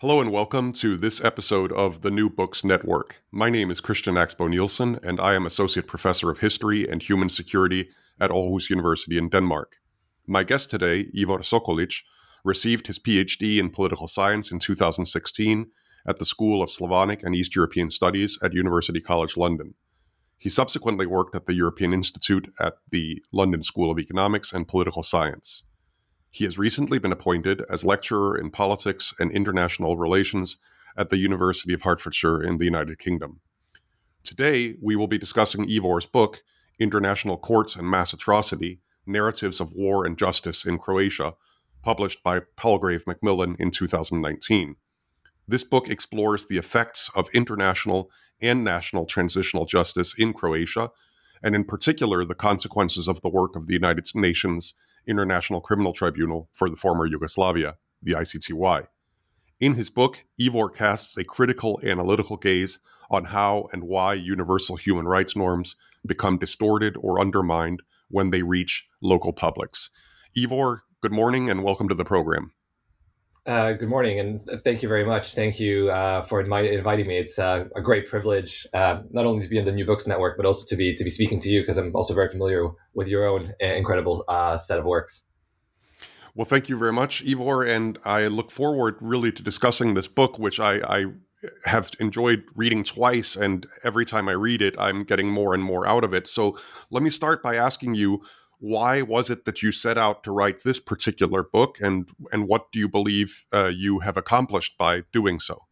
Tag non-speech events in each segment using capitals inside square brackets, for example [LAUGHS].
Hello and welcome to this episode of the New Books Network. My name is Christian Axboe Nielsen, and I am Associate Professor of History and Human Security at Aarhus University in Denmark. My guest today, Ivor Sokolic, received his PhD in Political Science in 2016 at the School of Slavonic and East European Studies at University College London. He subsequently worked at the European Institute at the London School of Economics and Political Science. He has recently been appointed as lecturer in politics and international relations at the University of Hertfordshire in the United Kingdom. Today, we will be discussing Ivor's book, International Courts and Mass Atrocity Narratives of War and Justice in Croatia, published by Palgrave Macmillan in 2019. This book explores the effects of international and national transitional justice in Croatia, and in particular, the consequences of the work of the United Nations International Criminal Tribunal for the former Yugoslavia, the ICTY. In his book, Ivor casts a critical analytical gaze on how and why universal human rights norms become distorted or undermined when they reach local publics. Ivor, good morning and welcome to the program. Uh, good morning, and thank you very much. Thank you uh, for inviting me. It's uh, a great privilege, uh, not only to be in the New Books Network, but also to be to be speaking to you because I'm also very familiar with your own uh, incredible uh, set of works. Well, thank you very much, Ivor, and I look forward really to discussing this book, which I, I have enjoyed reading twice, and every time I read it, I'm getting more and more out of it. So, let me start by asking you why was it that you set out to write this particular book and and what do you believe uh, you have accomplished by doing so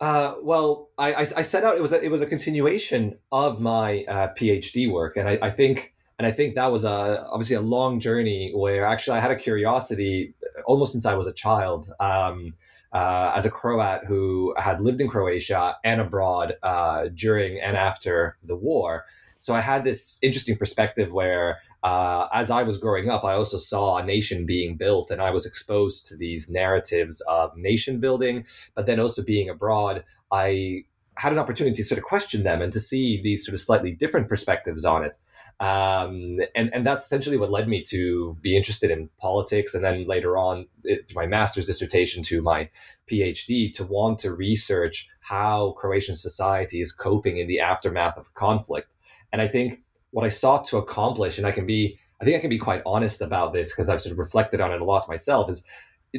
uh, well I, I, set out it was a, it was a continuation of my uh, phd work and I, I, think and i think that was a obviously a long journey where actually i had a curiosity almost since i was a child um, uh, as a Croat who had lived in Croatia and abroad uh, during and after the war. So I had this interesting perspective where uh, as I was growing up, I also saw a nation being built, and I was exposed to these narratives of nation building. But then also being abroad, I had an opportunity to sort of question them and to see these sort of slightly different perspectives on it. Um, and, and that's essentially what led me to be interested in politics. And then later on, it, my master's dissertation to my PhD, to want to research how Croatian society is coping in the aftermath of conflict. And I think what I sought to accomplish, and I can be, I think I can be quite honest about this because I've sort of reflected on it a lot myself, is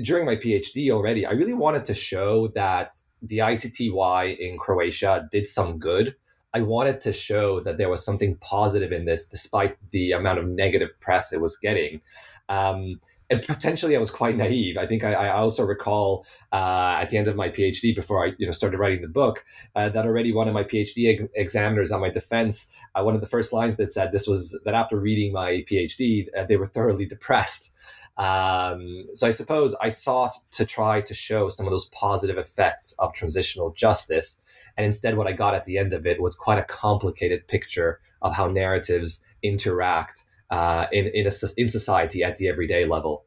during my PhD already, I really wanted to show that the ICTY in Croatia did some good. I wanted to show that there was something positive in this, despite the amount of negative press it was getting. Um, and potentially, I was quite naive. I think I, I also recall uh, at the end of my PhD, before I you know started writing the book, uh, that already one of my PhD examiners on my defense, uh, one of the first lines that said this was that after reading my PhD, uh, they were thoroughly depressed. Um, so I suppose I sought to try to show some of those positive effects of transitional justice. And instead, what I got at the end of it was quite a complicated picture of how narratives interact uh, in in, a, in society at the everyday level.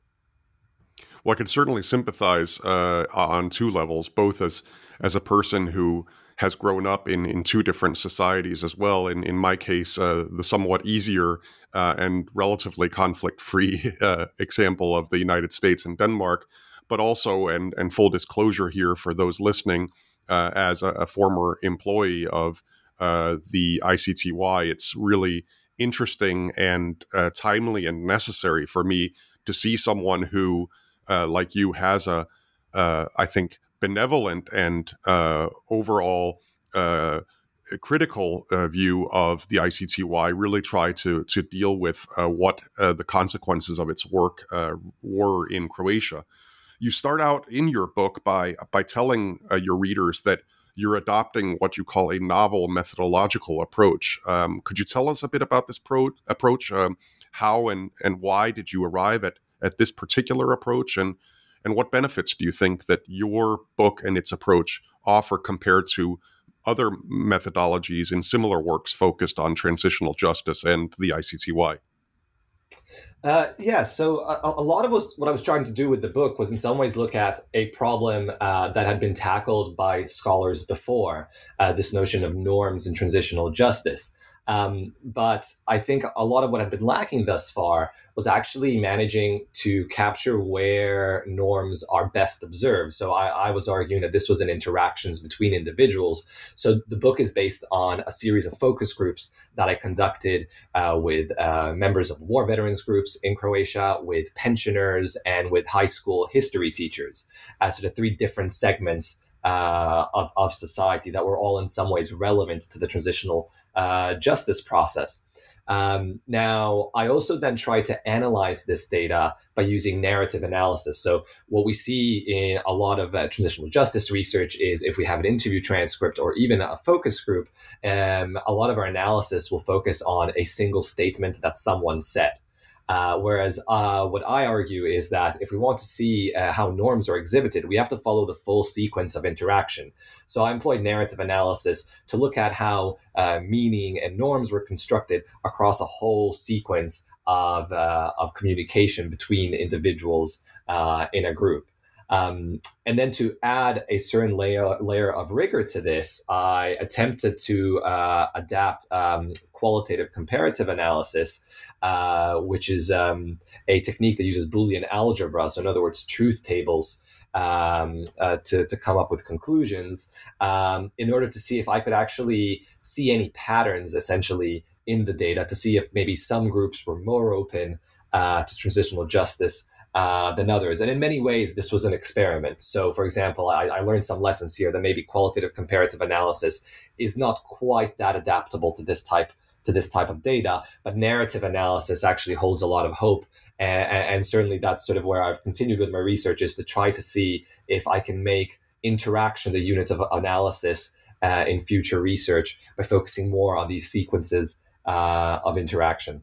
Well, I can certainly sympathize uh, on two levels, both as as a person who has grown up in, in two different societies as well. In in my case, uh, the somewhat easier uh, and relatively conflict free [LAUGHS] uh, example of the United States and Denmark, but also and and full disclosure here for those listening, uh, as a, a, former employee of uh, the ICTY, it's really interesting and uh, timely and necessary for me to see someone who, uh, like you, has a, uh, I think, benevolent and uh, overall uh, critical view of the ICTY. Really try to to deal with what the consequences of its work were in Croatia. You start out in your book by by telling your readers that you're adopting what you call a novel methodological approach. Um, could you tell us a bit about this pro- approach? Um, how and, and why did you arrive at, at this particular approach? And, and what benefits do you think that your book and its approach offer compared to other methodologies in similar works focused on transitional justice and the ICTY? Uh, yeah, so a, a, lot of what I was trying to do with the book was in some ways look at a problem uh, that had been tackled by scholars before uh, this notion of norms and transitional justice. Um, but I think a lot of what I've been lacking thus far was actually managing to capture where norms are best observed. So I, I, was arguing that this was in interactions between individuals. So the book is based on a series of focus groups that I conducted uh, with uh, members of war veterans groups in Croatia, with pensioners, and with high school history teachers as to the three different segments uh, of, of society that were all in some ways relevant to the transitional uh, justice process. Um, now, I also then try to analyze this data by using narrative analysis. So, what we see in a lot of uh, transitional justice research is if we have an interview transcript or even a focus group, um, a lot of our analysis will focus on a single statement that someone said. Uh, whereas uh, what I argue is that if we want to see uh, how norms are exhibited, we have to follow the full sequence of interaction. So I employed narrative analysis to look at how uh, meaning and norms were constructed across a whole sequence of, uh, of communication between individuals in a group. Um, and then to add a certain layer layer of rigor to this, I attempted to uh, adapt um, qualitative comparative analysis, uh, which is um, a technique that uses Boolean algebra. So, in other words, truth tables. Um, uh, to, to come up with conclusions um, in order to see if I could actually see any patterns essentially in the data to see if maybe some groups were more open uh, to transitional justice uh, than others. And in many ways, this was an experiment. So, for example, I, I, learned some lessons here that maybe qualitative comparative analysis is not quite that adaptable to this type to this type of data, but narrative analysis actually holds a lot of hope. And, and certainly, that's sort of where I've continued with my research is to try to see if I can make interaction the unit of analysis uh, in future research by focusing more on these sequences uh, of interaction.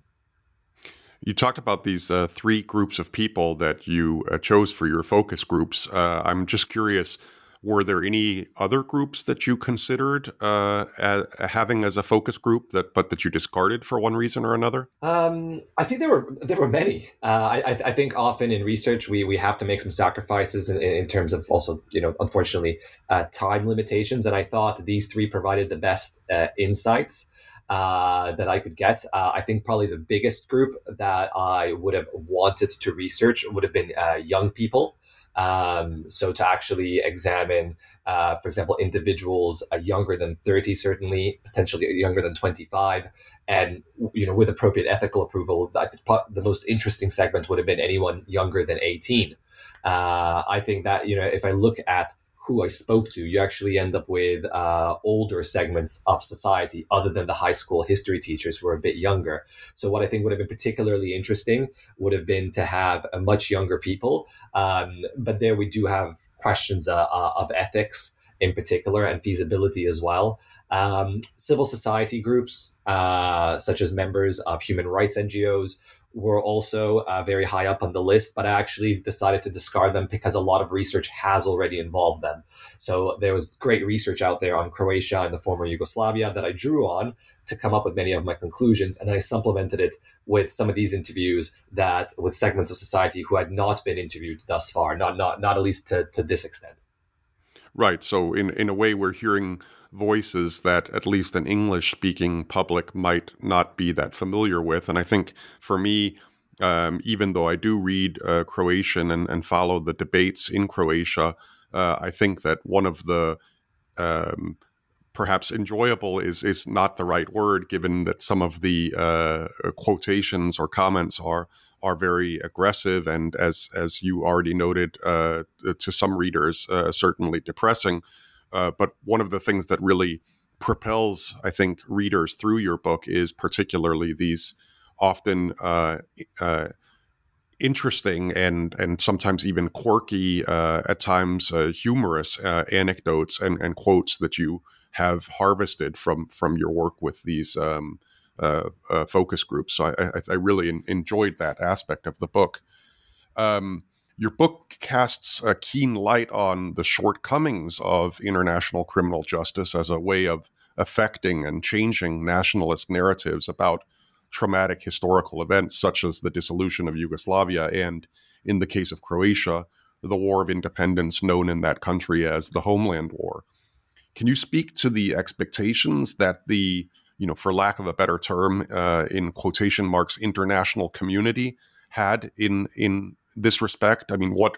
You talked about these uh, three groups of people that you uh, chose for your focus groups. Uh, I'm just curious were there any other groups that you considered uh, as, having as a focus group that but that you discarded for one reason or another? Um, i think there were there were many. Uh, I, I, think often in research we, we have to make some sacrifices in, in terms of also you know unfortunately uh, time limitations. And i thought these three provided the best uh, insights uh, that I could get. Uh, I think probably the biggest group that I would have wanted to research would have been uh, young people. Um, so to actually examine, uh, for example, individuals uh, younger than 30, certainly potentially younger than 25, and you know with appropriate ethical approval, I think the most interesting segment would have been anyone younger than 18. Uh, I think that you know if I look at who I spoke to, you actually end up with uh, older segments of society other than the high school history teachers who are a bit younger. So, what I think would have been particularly interesting would have been to have a much younger people. Um, but there we do have questions uh, uh, of ethics in particular and feasibility as well. Um, civil society groups, uh, such as members of human rights NGOs, were also uh, very high up on the list, but I actually decided to discard them because a lot of research has already involved them. So there was great research out there on Croatia and the former Yugoslavia that I drew on to come up with many of my conclusions, and I supplemented it with some of these interviews that with segments of society who had not been interviewed thus far, not not not at least to to this extent. Right. So in in a way, we're hearing voices that at least an English speaking public might not be that familiar with. And I think for me, um, even though I do read uh, Croatian and, and, follow the debates in Croatia, uh, I think that one of the um, perhaps enjoyable is is not the right word, given that some of the uh, quotations or comments are are very aggressive and, as as you already noted, uh, to some readers, uh, certainly depressing. Uh, but one of the things that really propels, I think, readers through your book is particularly these often uh, uh, interesting and and sometimes even quirky, uh, at times uh, humorous uh, anecdotes and, and quotes that you have harvested from from your work with these um, focus groups. So I, I, I really enjoyed that aspect of the book. Um, Your book casts a keen light on the shortcomings of international criminal justice as a way of affecting and changing nationalist narratives about traumatic historical events such as the dissolution of Yugoslavia and, in the case of Croatia, the War of Independence known in that country as the Homeland War. Can you speak to the expectations that the, you know, for lack of a better term, uh, in quotation marks, international community had in in this respect? I mean, what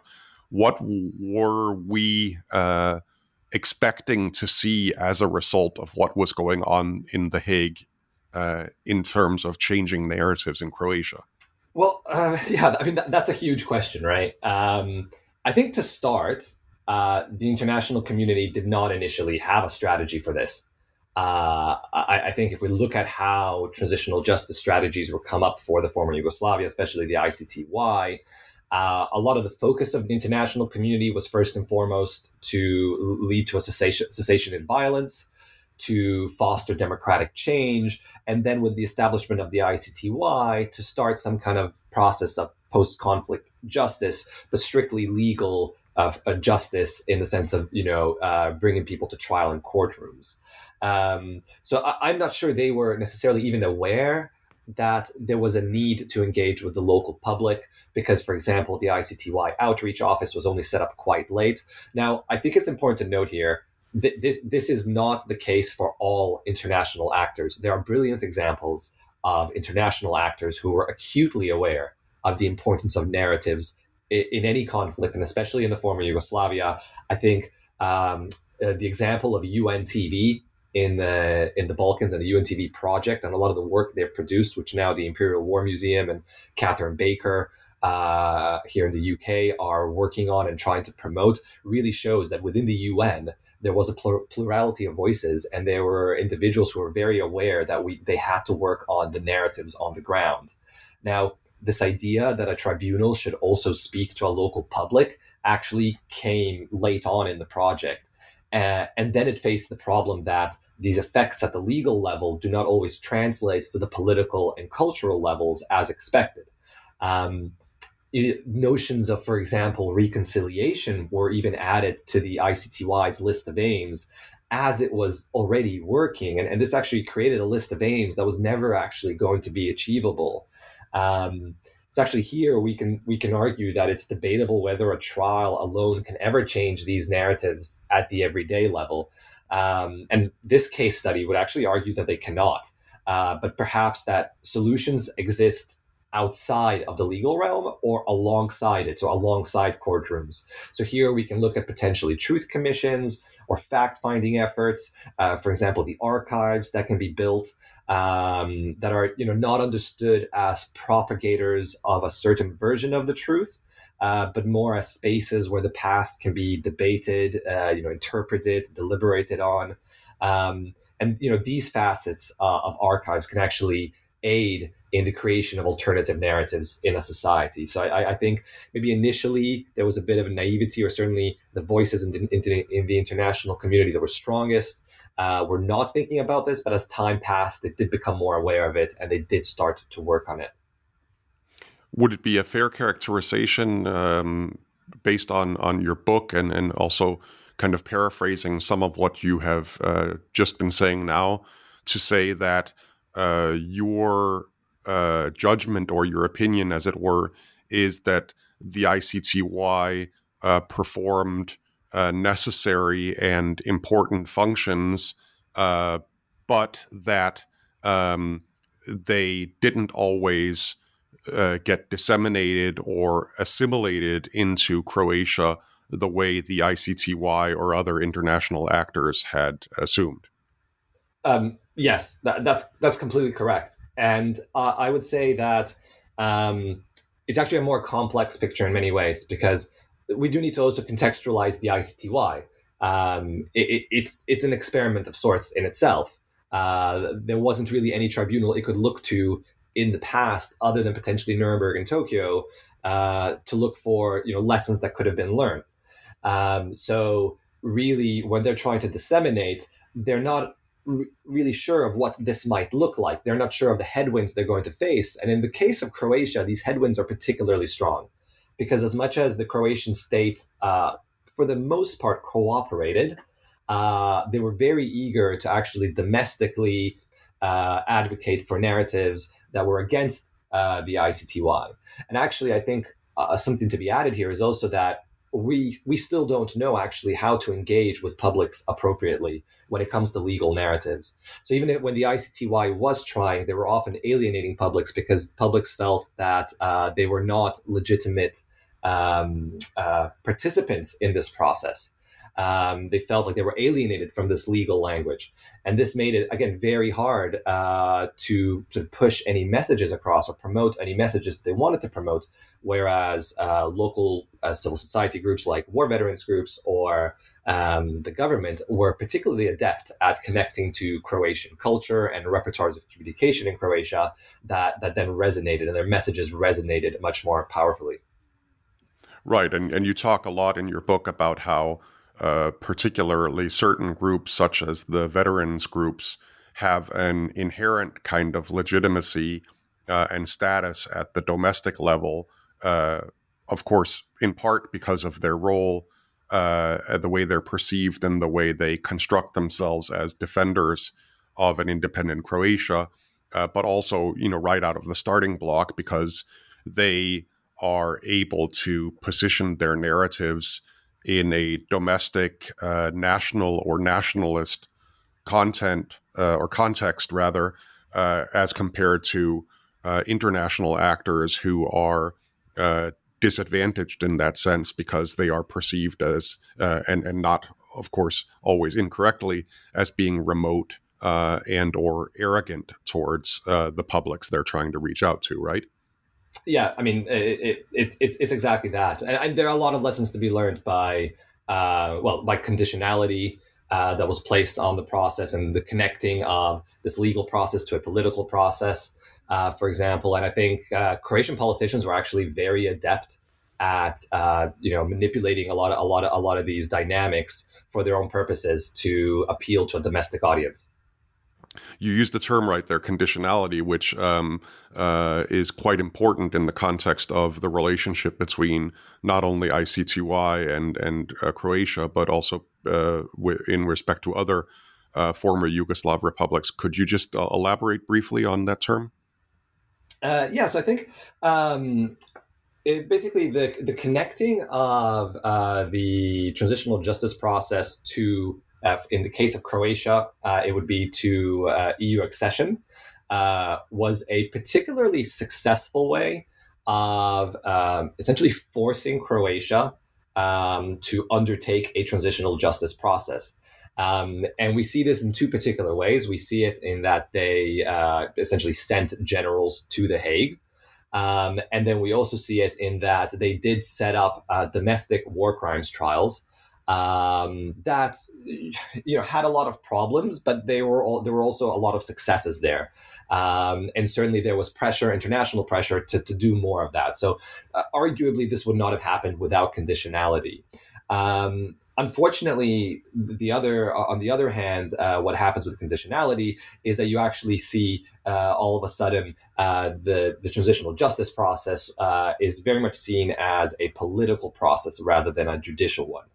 what were we uh, expecting to see as a result of what was going on in The Hague uh, in terms of changing narratives in Croatia? Well, uh, [LAUGHS] yeah, I mean that, that's a huge question, right? Um, I think to start, uh, the international community did not initially have a strategy for this. Uh, I, I, think if we look at how transitional justice strategies were come up for the former Yugoslavia, especially the ICTY, uh, a lot of the focus of the international community was first and foremost to lead to a cessation, cessation in violence, to foster democratic change, and then with the establishment of the ICTY, to start some kind of process of post conflict justice, but strictly legal uh, justice in the sense of you know uh, bringing people to trial in courtrooms. Um, so I, am not sure they were necessarily even aware that there was a need to engage with the local public because, for example, the ICTY outreach office was only set up quite late. Now, I think it's important to note here th- this this is not the case for all international actors. There are brilliant examples of international actors who were acutely aware of the importance of narratives in, in any conflict, and especially in the former Yugoslavia. I think um, uh, the example of UNTV in the in the Balkans and the UNTV project and a lot of the work they've produced, which now the Imperial War Museum and Catherine Baker uh, here in the UK are working on and trying to promote, really shows that within the UN there was a plurality of voices, and there were individuals who were very aware that we they had to work on the narratives on the ground. Now, this idea that a tribunal should also speak to a local public actually came late on in the project. Uh, and then it faced the problem that these effects at the legal level do not always translate to the political and cultural levels as expected. Um, notions of, for example, reconciliation were even added to the ICTY's list of aims as it was already working. And, and this actually created a list of aims that was never actually going to be achievable. Um, so actually here we can we can argue that it's debatable whether a trial alone can ever change these narratives at the everyday level. Um, and this case study would actually argue that they cannot, uh, but perhaps that solutions exist outside of the legal realm or alongside it, so alongside courtrooms. So here we can look at potentially truth commissions or fact finding efforts. Uh, for example, the archives that can be built um, that are you know not understood as propagators of a certain version of the truth, uh, but more as spaces where the past can be debated, uh, you know, interpreted, deliberated on. Um, and you know these facets uh, of archives can actually aid in the creation of alternative narratives in a society. So I, I, think maybe initially there was a bit of a naivety, or certainly the voices in the, in the international community that were strongest uh, were not thinking about this. But as time passed, they did become more aware of it, and they did start to work on it would it be a fair characterization um, based on on your book? And and also kind of paraphrasing some of what you have uh, just been saying now to say that uh, your uh, judgment or your opinion, as it were, is that the ICTY uh, performed uh, necessary and important functions, uh, but that um, they didn't always uh, get disseminated or assimilated into Croatia the way the ICTY or other international actors had assumed. Um, yes, that, that's that's completely correct, and uh, I would say that um, it's actually a more complex picture in many ways because we do need to also contextualize the ICTY. Um, it, it, it's it's an experiment of sorts in itself. Uh, there wasn't really any tribunal it could look to in the past, other than potentially Nuremberg and Tokyo, uh, to look for you know lessons that could have been learned. Um, so really, when they're trying to disseminate, they're not r- really sure of what this might look like. They're not sure of the headwinds they're going to face. And in the case of Croatia, these headwinds are particularly strong. because as much as the Croatian state, uh, for the most part, cooperated, uh, they were very eager to actually domestically uh, advocate for narratives that were against uh, the ICTY. And actually, I think uh, something to be added here is also that we we still don't know actually how to engage with publics appropriately when it comes to legal narratives. So even when the ICTY was trying, they were often alienating publics because publics felt that uh, they were not legitimate um, uh, participants in this process. Um, they felt like they were alienated from this legal language. And this made it, again, very hard uh, to, to push any messages across or promote any messages that they wanted to promote. Whereas uh, local uh, civil society groups like war veterans groups or um, the government were particularly adept at connecting to Croatian culture and repertoires of communication in Croatia that, that then resonated and their messages resonated much more powerfully. Right. And, and you talk a lot in your book about how uh, particularly certain groups, such as the veterans groups, have an inherent kind of legitimacy uh, and status at the domestic level. Uh, of course, in part because of their role, uh, the way they're perceived, and the way they construct themselves as defenders of an independent Croatia, uh, but also, you know, right out of the starting block because they are able to position their narratives in a domestic, uh, national, or nationalist content uh, or context, rather, uh, as compared to uh, international actors who are uh, disadvantaged in that sense because they are perceived as, uh, and, and not, of course, always incorrectly, as being remote and or arrogant towards the publics they're trying to reach out to, right? Yeah, I mean, it, it, it's it's it's exactly that, and, and, there are a lot of lessons to be learned by, uh, well, by conditionality uh, that was placed on the process and the connecting of this legal process to a political process, uh, for example. And I think uh, Croatian politicians were actually very adept at uh, you know manipulating a lot of a lot of a lot of these dynamics for their own purposes to appeal to a domestic audience you used the term right there, conditionality, which um, uh, is quite important in the context of the relationship between not only ICTY and and uh, Croatia, but also uh, w- in respect to other uh, former Yugoslav republics. Could you just uh, elaborate briefly on that term? Uh, yeah, so I think um, it, basically the the connecting of the transitional justice process to in the case of Croatia, uh, it would be to uh, EU accession, uh, was a particularly successful way of um, essentially forcing Croatia um, to undertake a transitional justice process. Um, and we see this in two particular ways. We see it in that they uh, essentially sent generals to The Hague. Um, and then we also see it in that they did set up uh, domestic war crimes trials um, that you know had a lot of problems, but they were all, there were also a lot of successes there, um, and certainly there was pressure, international pressure, to to do more of that. So, uh, arguably, this would not have happened without conditionality. Um, unfortunately, the other on the other hand, uh, what happens with conditionality is that you actually see uh, all of a sudden uh, the the transitional justice process uh, is very much seen as a political process rather than a judicial one.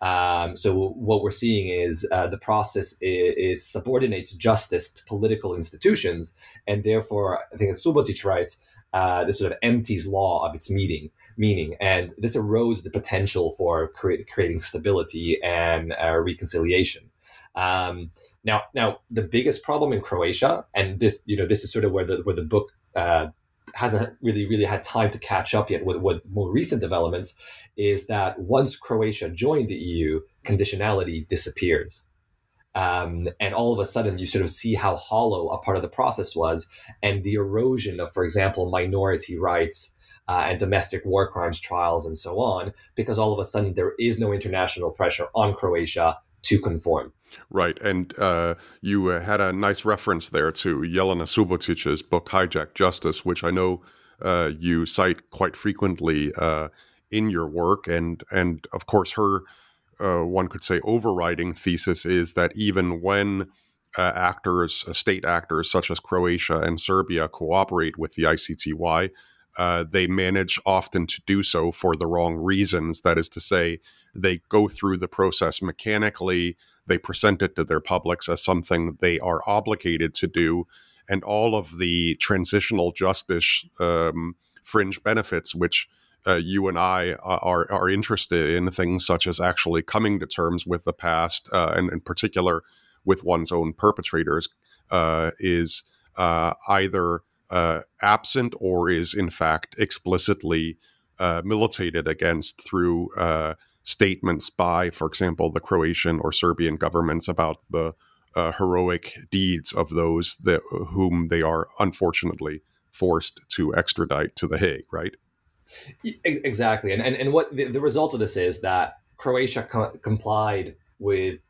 Um, so what we're seeing is uh, the process is, is, subordinates justice to political institutions, and therefore, I think as Subotic writes, uh, this sort of empties law of its meaning. Meaning, and this erodes the potential for create, creating stability and uh, reconciliation. Um, now, now the biggest problem in Croatia, and this, you know, this is sort of where the where the book uh, hasn't really really had time to catch up yet with, with more recent developments is that once Croatia joined the EU, conditionality disappears. Um, and all of a sudden, you sort of see how hollow a part of the process was, and the erosion of, for example, minority rights uh, and domestic war crimes trials and so on, because all of a sudden there is no international pressure on Croatia to conform. Right. And uh, you uh, had a nice reference there to Jelena Subotic's book, Hijack Justice, which I know uh, you cite quite frequently uh, in your work. And, and of course, her, uh, one could say, overriding thesis is that even when uh, actors, state actors such as Croatia and Serbia cooperate with the ICTY, uh, they manage often to do so for the wrong reasons. That is to say, they go through the process mechanically, they present it to their publics as something they are obligated to do, and all of the transitional justice um, fringe benefits, which uh, you and I are are interested in, things such as actually coming to terms with the past, uh, and in particular with one's own perpetrators, uh, is uh, either uh, absent or is in fact explicitly uh, militated against through statements by, for example, the Croatian or Serbian governments about the heroic deeds of those that whom they are unfortunately forced to extradite to The Hague, right? Exactly. And, and, and what the, the result of this is that Croatia co- complied with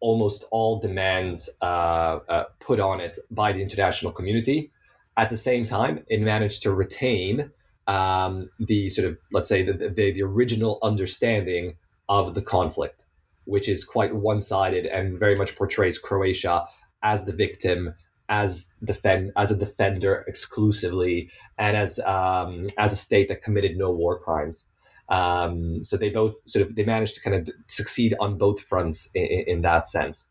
almost all demands uh, uh, put on it by the international community. At the same time, it managed to retain um, the sort of, let's say, the, the, the original understanding of the conflict, which is quite one sided and very much portrays Croatia as the victim as defend as a defender exclusively and as um, as a state that committed no war crimes. Um, so they both sort of they managed to kind of succeed on both fronts in, in that sense.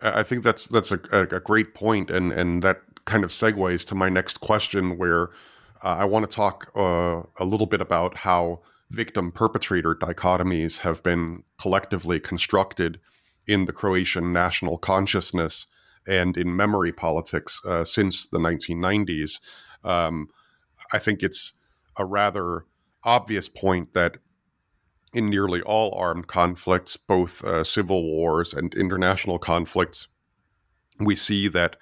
I think that's that's a, a, great point, and and that kind of segues to my next question, where I want to talk uh, a little bit about how victim perpetrator dichotomies have been collectively constructed in the Croatian national consciousness and in memory politics uh, since the 1990s. Um, I think it's a rather obvious point that in nearly all armed conflicts, both uh, civil wars and international conflicts, we see that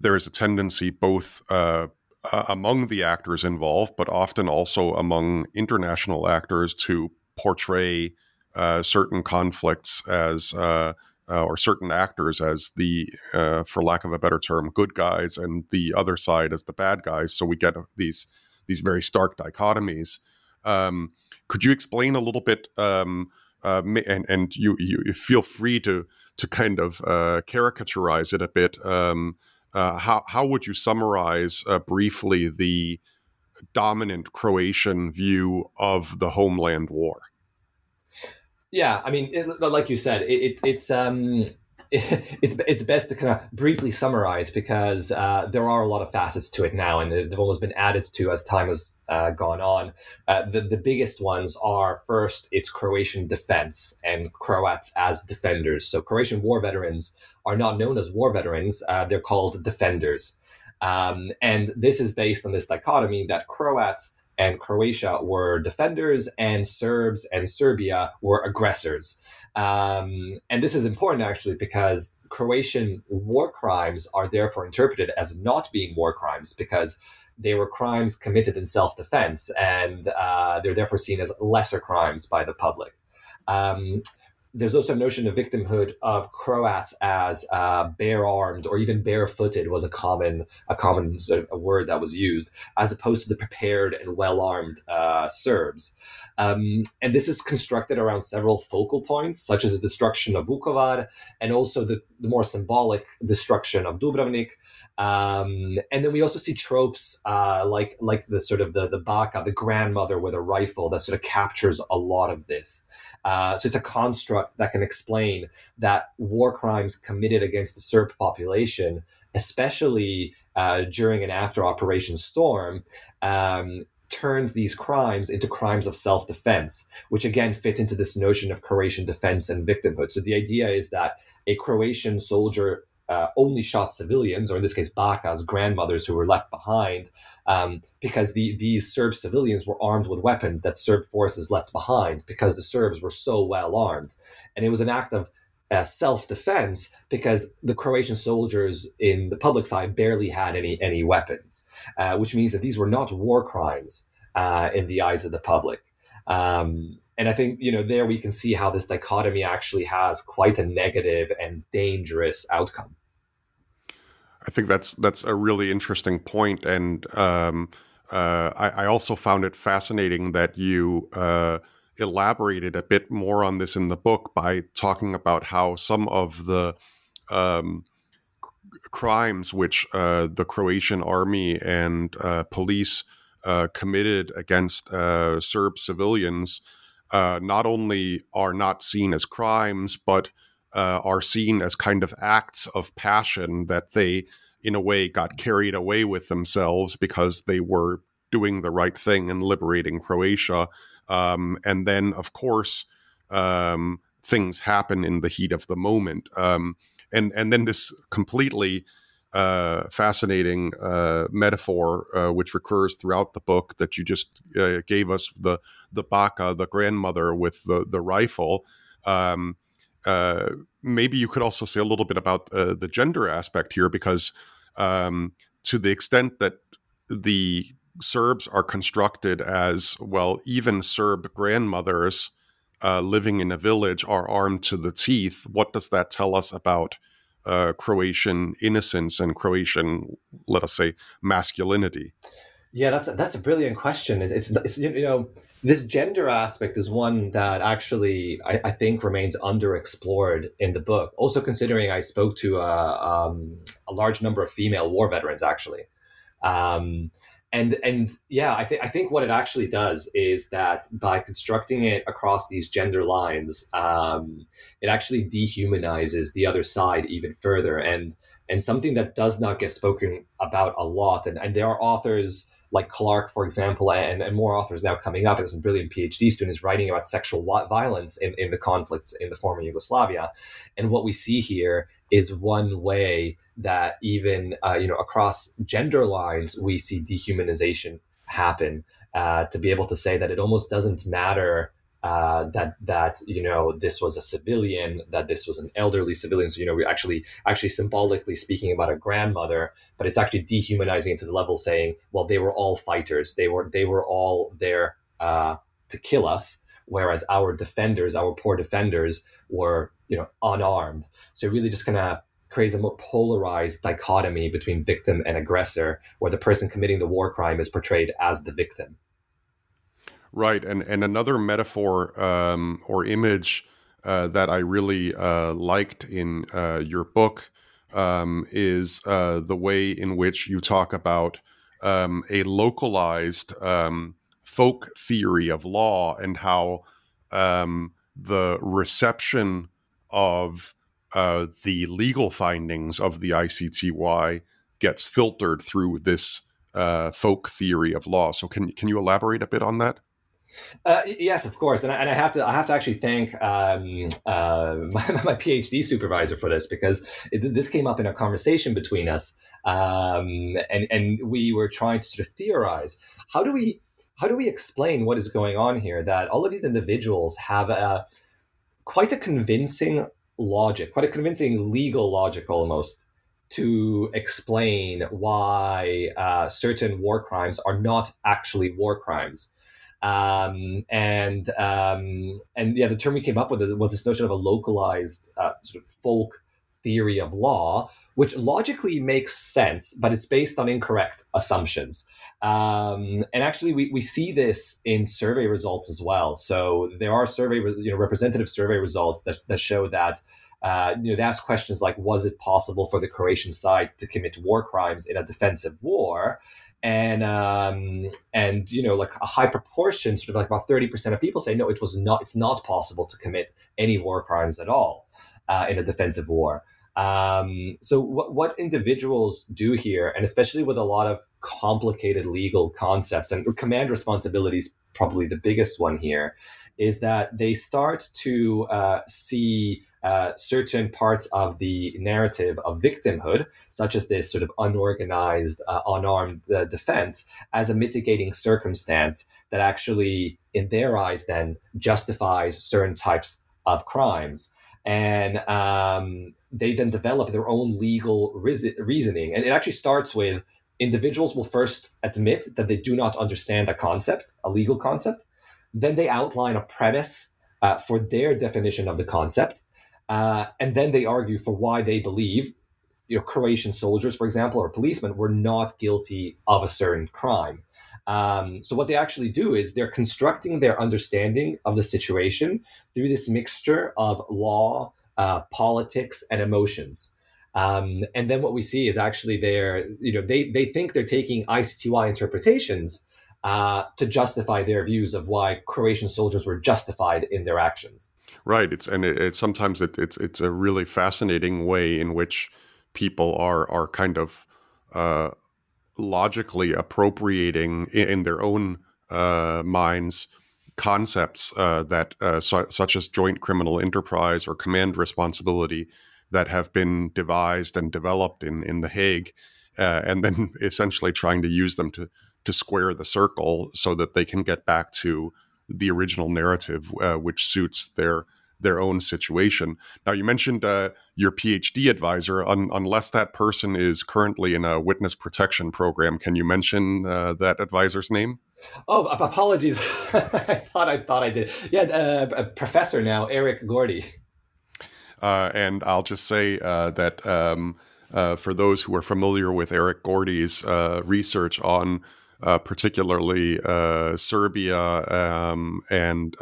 there is a tendency both uh, uh, among the actors involved, but often also among international actors to portray uh, certain conflicts as uh, uh, or certain actors as the, uh, for lack of a better term, good guys, and the other side as the bad guys. So we get these these very stark dichotomies. Um, could you explain a little bit? Um, uh, and and you, you feel free to to kind of uh, caricaturize it a bit. Um, uh, how how would you summarize uh, briefly the dominant Croatian view of the homeland war? Yeah, I mean, it, like you said, it, it, it's um, [LAUGHS] it's it's best to kind of briefly summarize because uh, there are a lot of facets to it now, and they've almost been added to as time has uh, gone on. Uh, the the biggest ones are first, it's Croatian defense and Croats as defenders. So Croatian war veterans are not known as war veterans; uh, they're called defenders, um, and this is based on this dichotomy that Croats and Croatia were defenders, and Serbs and Serbia were aggressors. Um, and this is important actually because Croatian war crimes are therefore interpreted as not being war crimes because they were crimes committed in self defense, and uh, they're therefore seen as lesser crimes by the public. Um, there's also a notion of victimhood of Croats as uh, bare armed or even barefooted was a common a common sort of a word that was used as opposed to the prepared and well armed uh, Serbs. Um, and this is constructed around several focal points, such as the destruction of Vukovar and also the, the more symbolic destruction of Dubrovnik. Um, and then we also see tropes uh, like like the sort of the the baka, the grandmother with a rifle, that sort of captures a lot of this. Uh, so it's a construct that can explain that war crimes committed against the Serb population, especially uh, during and after Operation Storm, um, turns these crimes into crimes of self defense, which again fit into this notion of Croatian defense and victimhood. So the idea is that a Croatian soldier uh, only shot civilians, or in this case, Baka's grandmothers who were left behind, um, because the, these Serb civilians were armed with weapons that Serb forces left behind because the Serbs were so well armed. And it was an act of uh, self defense because the Croatian soldiers in the public side barely had any, any weapons, uh, which means that these were not war crimes uh, in the eyes of the public. Um, and I think you know there we can see how this dichotomy actually has quite a negative and dangerous outcome. I think that's that's a really interesting point, and um, uh, I, I, also found it fascinating that you uh, elaborated a bit more on this in the book by talking about how some of the um, crimes which uh, the Croatian army and uh, police uh, committed against uh, Serb civilians uh, not only are not seen as crimes, but uh, are seen as kind of acts of passion that they, in a way, got carried away with themselves because they were doing the right thing and liberating Croatia. Um, and then, of course, um, things happen in the heat of the moment. Um, and and then this completely uh, fascinating uh, metaphor uh, which recurs throughout the book that you just uh, gave us the the baka, the grandmother with the the rifle. Um, uh, maybe you could also say a little bit about uh, the gender aspect here, because um, to the extent that the Serbs are constructed as well, even Serb grandmothers living in a village are armed to the teeth. What does that tell us about? Uh, Croatian innocence and Croatian, let us say, masculinity? Yeah, that's a, that's a brilliant question. It's, it's, it's, you know this gender aspect is one that actually I, I, think remains underexplored in the book. Also, considering I spoke to a, um, a large number of female war veterans, actually, um, and and yeah, I think I think what it actually does is that by constructing it across these gender lines, um, it actually dehumanizes the other side even further, and and something that does not get spoken about a lot. And and there are authors like Clark, for example, and, and more authors now coming up. And some brilliant PhD students writing about sexual violence in, in the conflicts in the former Yugoslavia. And what we see here is one way that even uh, you know across gender lines we see dehumanization happen. Uh, to be able to say that it almost doesn't matter uh, that that you know this was a civilian, that this was an elderly civilian. So you know we're actually actually symbolically speaking about a grandmother, but it's actually dehumanizing it to the level saying, well, they were all fighters. They were they were all there uh, to kill us, whereas our defenders, our poor defenders, were you know unarmed. So really just kind of creates a more polarized dichotomy between victim and aggressor, where the person committing the war crime is portrayed as the victim. Right, and and another metaphor um, or image uh, that I really uh, liked in uh, your book um, is uh, the way in which you talk about um, a localized um, folk theory of law and how um, the reception of uh, the legal findings of the ICTY gets filtered through this uh, folk theory of law. So, can can you elaborate a bit on that? Uh, yes, of course, and I, and I, have to I have to actually thank um, uh, [LAUGHS] my, my, PhD supervisor for this because it, this came up in a conversation between us, um, and and we were trying to sort of theorize how do we how do we explain what is going on here that all of these individuals have a quite a convincing logic, quite a convincing legal logic almost, to explain why uh, certain war crimes are not actually war crimes. Um, and um, and yeah, the term we came up with was this notion of a localized uh, sort of folk theory of law, which logically makes sense, but it's based on incorrect assumptions. Um, and actually, we, we see this in survey results as well. So there are survey, you know, representative survey results that, that show that uh, you know, they ask questions like, was it possible for the Croatian side to commit war crimes in a defensive war? And um, and you know, like a high proportion, sort of like about thirty percent of people say, no, it was not. It's not possible to commit any war crimes at all uh, in a defensive war. Um, so what, what individuals do here, and especially with a lot of complicated legal concepts and command responsibilities, probably the biggest one here, is that they start to uh, see uh, certain parts of the narrative of victimhood, such as this sort of unorganized, uh, unarmed uh, defense, as a mitigating circumstance that actually, in their eyes, then justifies certain types of crimes. And um, they then develop their own legal reasoning. And it actually starts with individuals will first admit that they do not understand a concept, a legal concept. Then they outline a premise uh, for their definition of the concept. Uh, and then they argue for why they believe you know, Croatian soldiers, for example, or policemen were not guilty of a certain crime. Um, so what they actually do is they're constructing their understanding of the situation through this mixture of law, uh, politics, and emotions. Um, and then what we see is actually they're, you know, they they think they're taking ICTY interpretations uh, to justify their views of why Croatian soldiers were justified in their actions. Right. It's and it, it sometimes it, it's it's a really fascinating way in which people are are kind of uh, logically appropriating in, in their own uh, minds concepts uh, that uh, su- such as joint criminal enterprise or command responsibility that have been devised and developed in in the Hague, uh, and then [LAUGHS] essentially trying to use them to to square the circle so that they can get back to the original narrative, uh, which suits their their own situation. Now, you mentioned uh, your PhD advisor. Un- unless that person is currently in a witness protection program, can you mention uh, that advisor's name? Oh, apologies. [LAUGHS] I thought I thought I did. Yeah, uh, a professor now, Eric Gordy. Uh, and I'll just say uh, that um, uh, for those who are familiar with Eric Gordy's research on particularly Serbia um, and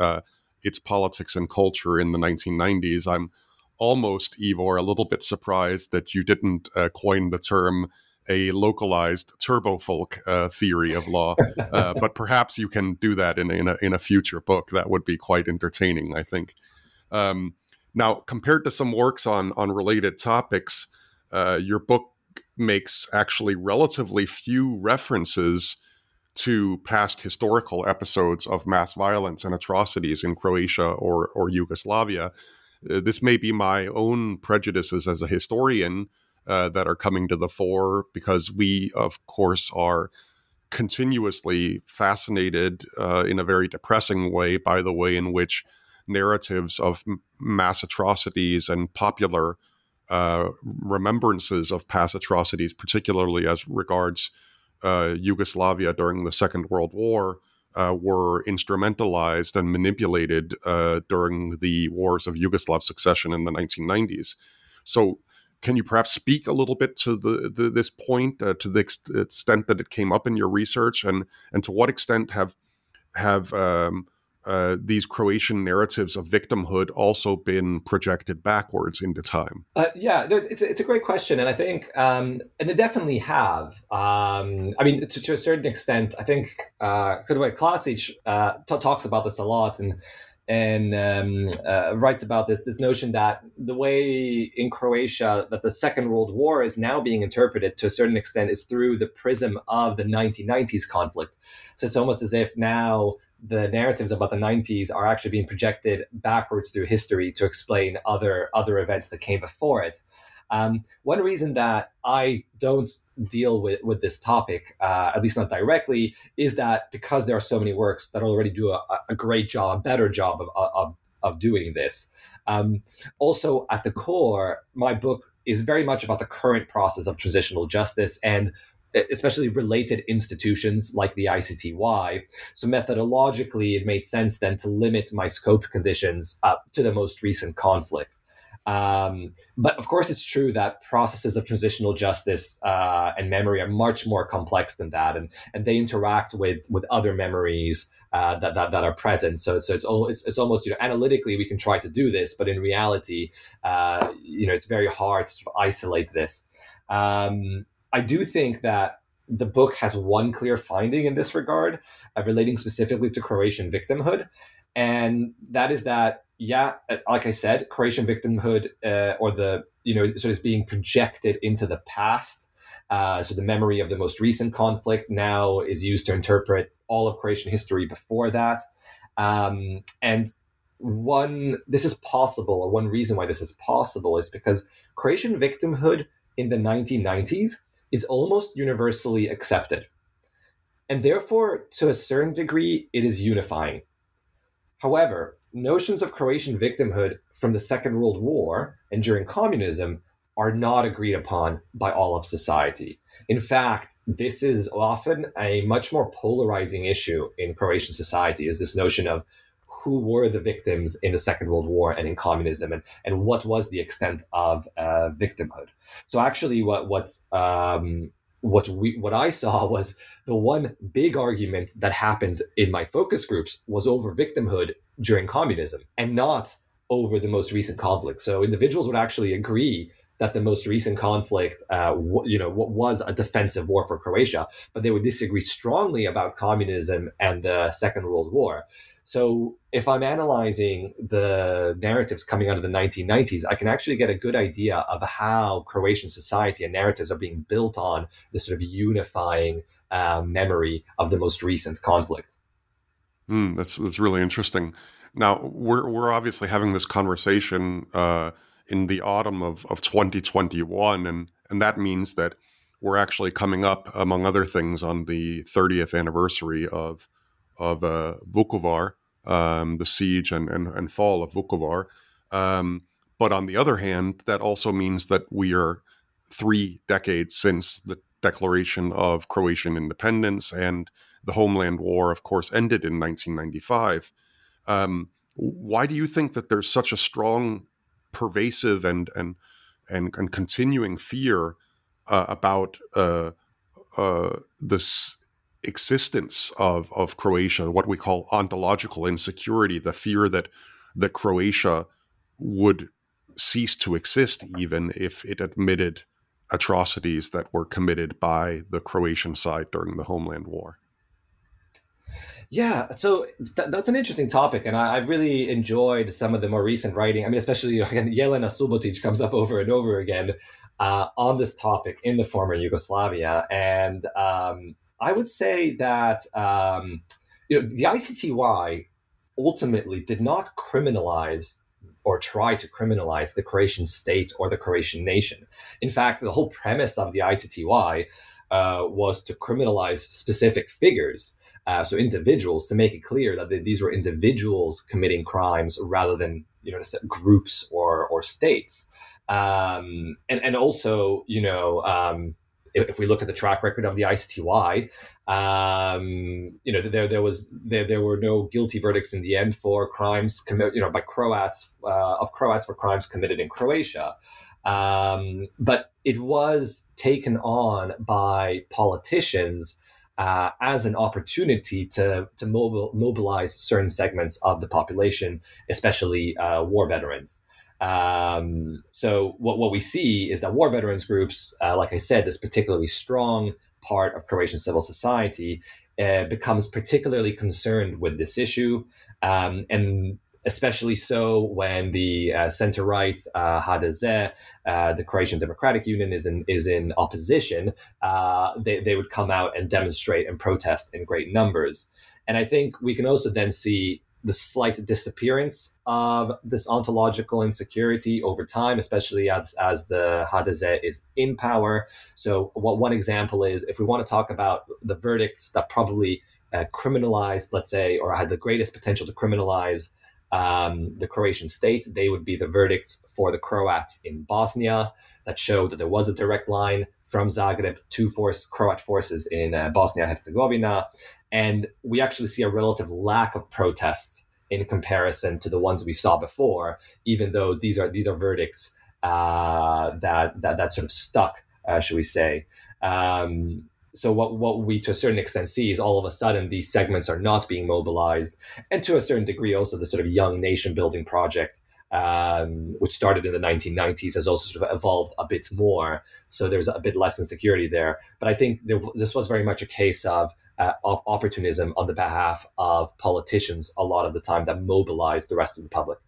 its politics and culture in the 1990s. I'm almost, Ivor, a little bit surprised that you didn't uh, coin the term a localized turbo folk uh, theory of law, uh, [LAUGHS] but perhaps you can do that in, in, a, in a future book. That would be quite entertaining, I think. Um, now, compared to some works on on related topics, uh, your book makes actually relatively few references to past historical episodes of mass violence and atrocities in Croatia or, or Yugoslavia. Uh, this may be my own prejudices as a historian uh, that are coming to the fore because we, of course, are continuously fascinated uh, in a very depressing way by the way in which narratives of mass atrocities and popular uh, remembrances of past atrocities, particularly as regards uh, Yugoslavia during the Second World War uh, were instrumentalized and manipulated uh, during the wars of Yugoslav succession in the 1990s. So, can you perhaps speak a little bit to the, the this point, uh, to the ex- extent that it came up in your research, and and to what extent have have um, uh, these Croatian narratives of victimhood also been projected backwards into time? Uh, yeah, no, it's, it's a great question, and I think, um, and they definitely have. Um, I mean, to, to, a certain extent, I think uh, Klasic uh, t- talks about this a lot, and and um, uh, writes about this this notion that the way in Croatia that the Second World War is now being interpreted to a certain extent is through the prism of the 1990s conflict. So it's almost as if now the narratives about the 90s are actually being projected backwards through history to explain other other events that came before it. Um, one reason that I don't deal with, with this topic, uh, at least not directly, is that because there are so many works that already do a, a great job, a better job of, of, of doing this. Um, also, at the core, my book is very much about the current process of transitional justice and especially related institutions like the ICTY. So methodologically, it made sense then to limit my scope conditions up to the most recent conflict. Um, but of course, it's true that processes of transitional justice uh, and memory are much more complex than that, and, and they interact with with other memories uh, that, that that are present. So so it's, it's it's almost you know analytically we can try to do this, but in reality, uh, you know, it's very hard to isolate this. Um, I do think that the book has one clear finding in this regard, uh, relating specifically to Croatian victimhood, and that is that yeah, uh, like I said, Croatian victimhood uh, or the you know sort of being projected into the past. Uh, so the memory of the most recent conflict now is used to interpret all of Croatian history before that, um, and one this is possible, or one reason why this is possible is because Croatian victimhood in the 1990s is almost universally accepted. And therefore, to a certain degree, it is unifying. However, notions of Croatian victimhood from the Second World War and during communism are not agreed upon by all of society. In fact, this is often a much more polarizing issue in Croatian society is this notion of who were the victims in the Second World War and in communism, and, and what was the extent of uh, victimhood. So actually, what what um, what we what I saw [LAUGHS] was the one big argument that happened in my focus groups was over victimhood during communism, and not over the most recent conflict. So individuals would actually agree that the most recent conflict, uh, w- you know, w- was a defensive war for Croatia, but they would disagree strongly about communism and the Second World War. So if I'm analyzing the narratives coming out of the 1990s, I can actually get a good idea of how Croatian society and narratives are being built on this sort of unifying uh, memory of the most recent conflict. Mm, that's that's really interesting. Now we're we're obviously having this conversation uh, in the autumn of, of 2021, and and that means that we're actually coming up, among other things, on the 30th anniversary of of uh, Vukovar, um, the siege and, and, and fall of Vukovar. Um, but on the other hand, that also means that we are three decades since the declaration of Croatian independence and the Homeland War, of course, ended in 1995. Um, why do you think that there's such a strong, pervasive, and and and, and continuing fear uh, about uh, uh, this existence of of Croatia, what we call ontological insecurity, the fear that that Croatia would cease to exist even if it admitted atrocities that were committed by the Croatian side during the Homeland War. Yeah, so th- that's an interesting topic, and I, I, really enjoyed some of the more recent writing. I mean, especially [LAUGHS] again, Jelena Subotic comes up over and over again uh, on this topic in the former Yugoslavia, and um, I would say that um, you know the ICTY ultimately did not criminalize or try to criminalize the Croatian state or the Croatian nation. In fact, the whole premise of the ICTY uh, was to criminalize specific figures uh, so individuals, to make it clear that these were individuals committing crimes rather than you know groups or or states. Um, and and also you know um, if, if, we look at the track record of the ICTY, um, you know there there was there there were no guilty verdicts in the end for crimes committed you know by Croats uh, of Croats for crimes committed in Croatia. Um, but it was taken on by politicians uh, as an opportunity to, to mobil- mobilize certain segments of the population, especially uh, war veterans. Um, so what, what we see is that war veterans groups, uh, like I said, this particularly strong part of Croatian civil society, uh, becomes particularly concerned with this issue. Um, and especially so when the uh, center right uh, HDZ, uh, the Croatian Democratic Union, is in is in opposition. Uh, they they would come out and demonstrate and protest in great numbers. And I think we can also then see the slight disappearance of this ontological insecurity over time, especially as, as the HDZ is in power. So, what one example is if we want to talk about the verdicts that probably uh, criminalized, let's say, or had the greatest potential to criminalize um, the Croatian state. They would be the verdicts for the Croats in Bosnia that showed that there was a direct line from Zagreb to force Croat forces in uh, Bosnia Herzegovina. And we actually see a relative lack of protests in comparison to the ones we saw before, even though these are these are verdicts uh, that, that that sort of stuck, uh, should we say. Um, so what what we to a certain extent see is all of a sudden these segments are not being mobilized, and to a certain degree also the sort of young nation building project. Um, which started in the 1990s, has also sort of evolved a bit more. So there's a bit less insecurity there. But I think there, this was very much a case of uh, opportunism on the behalf of politicians a lot of the time that mobilized the rest of the public.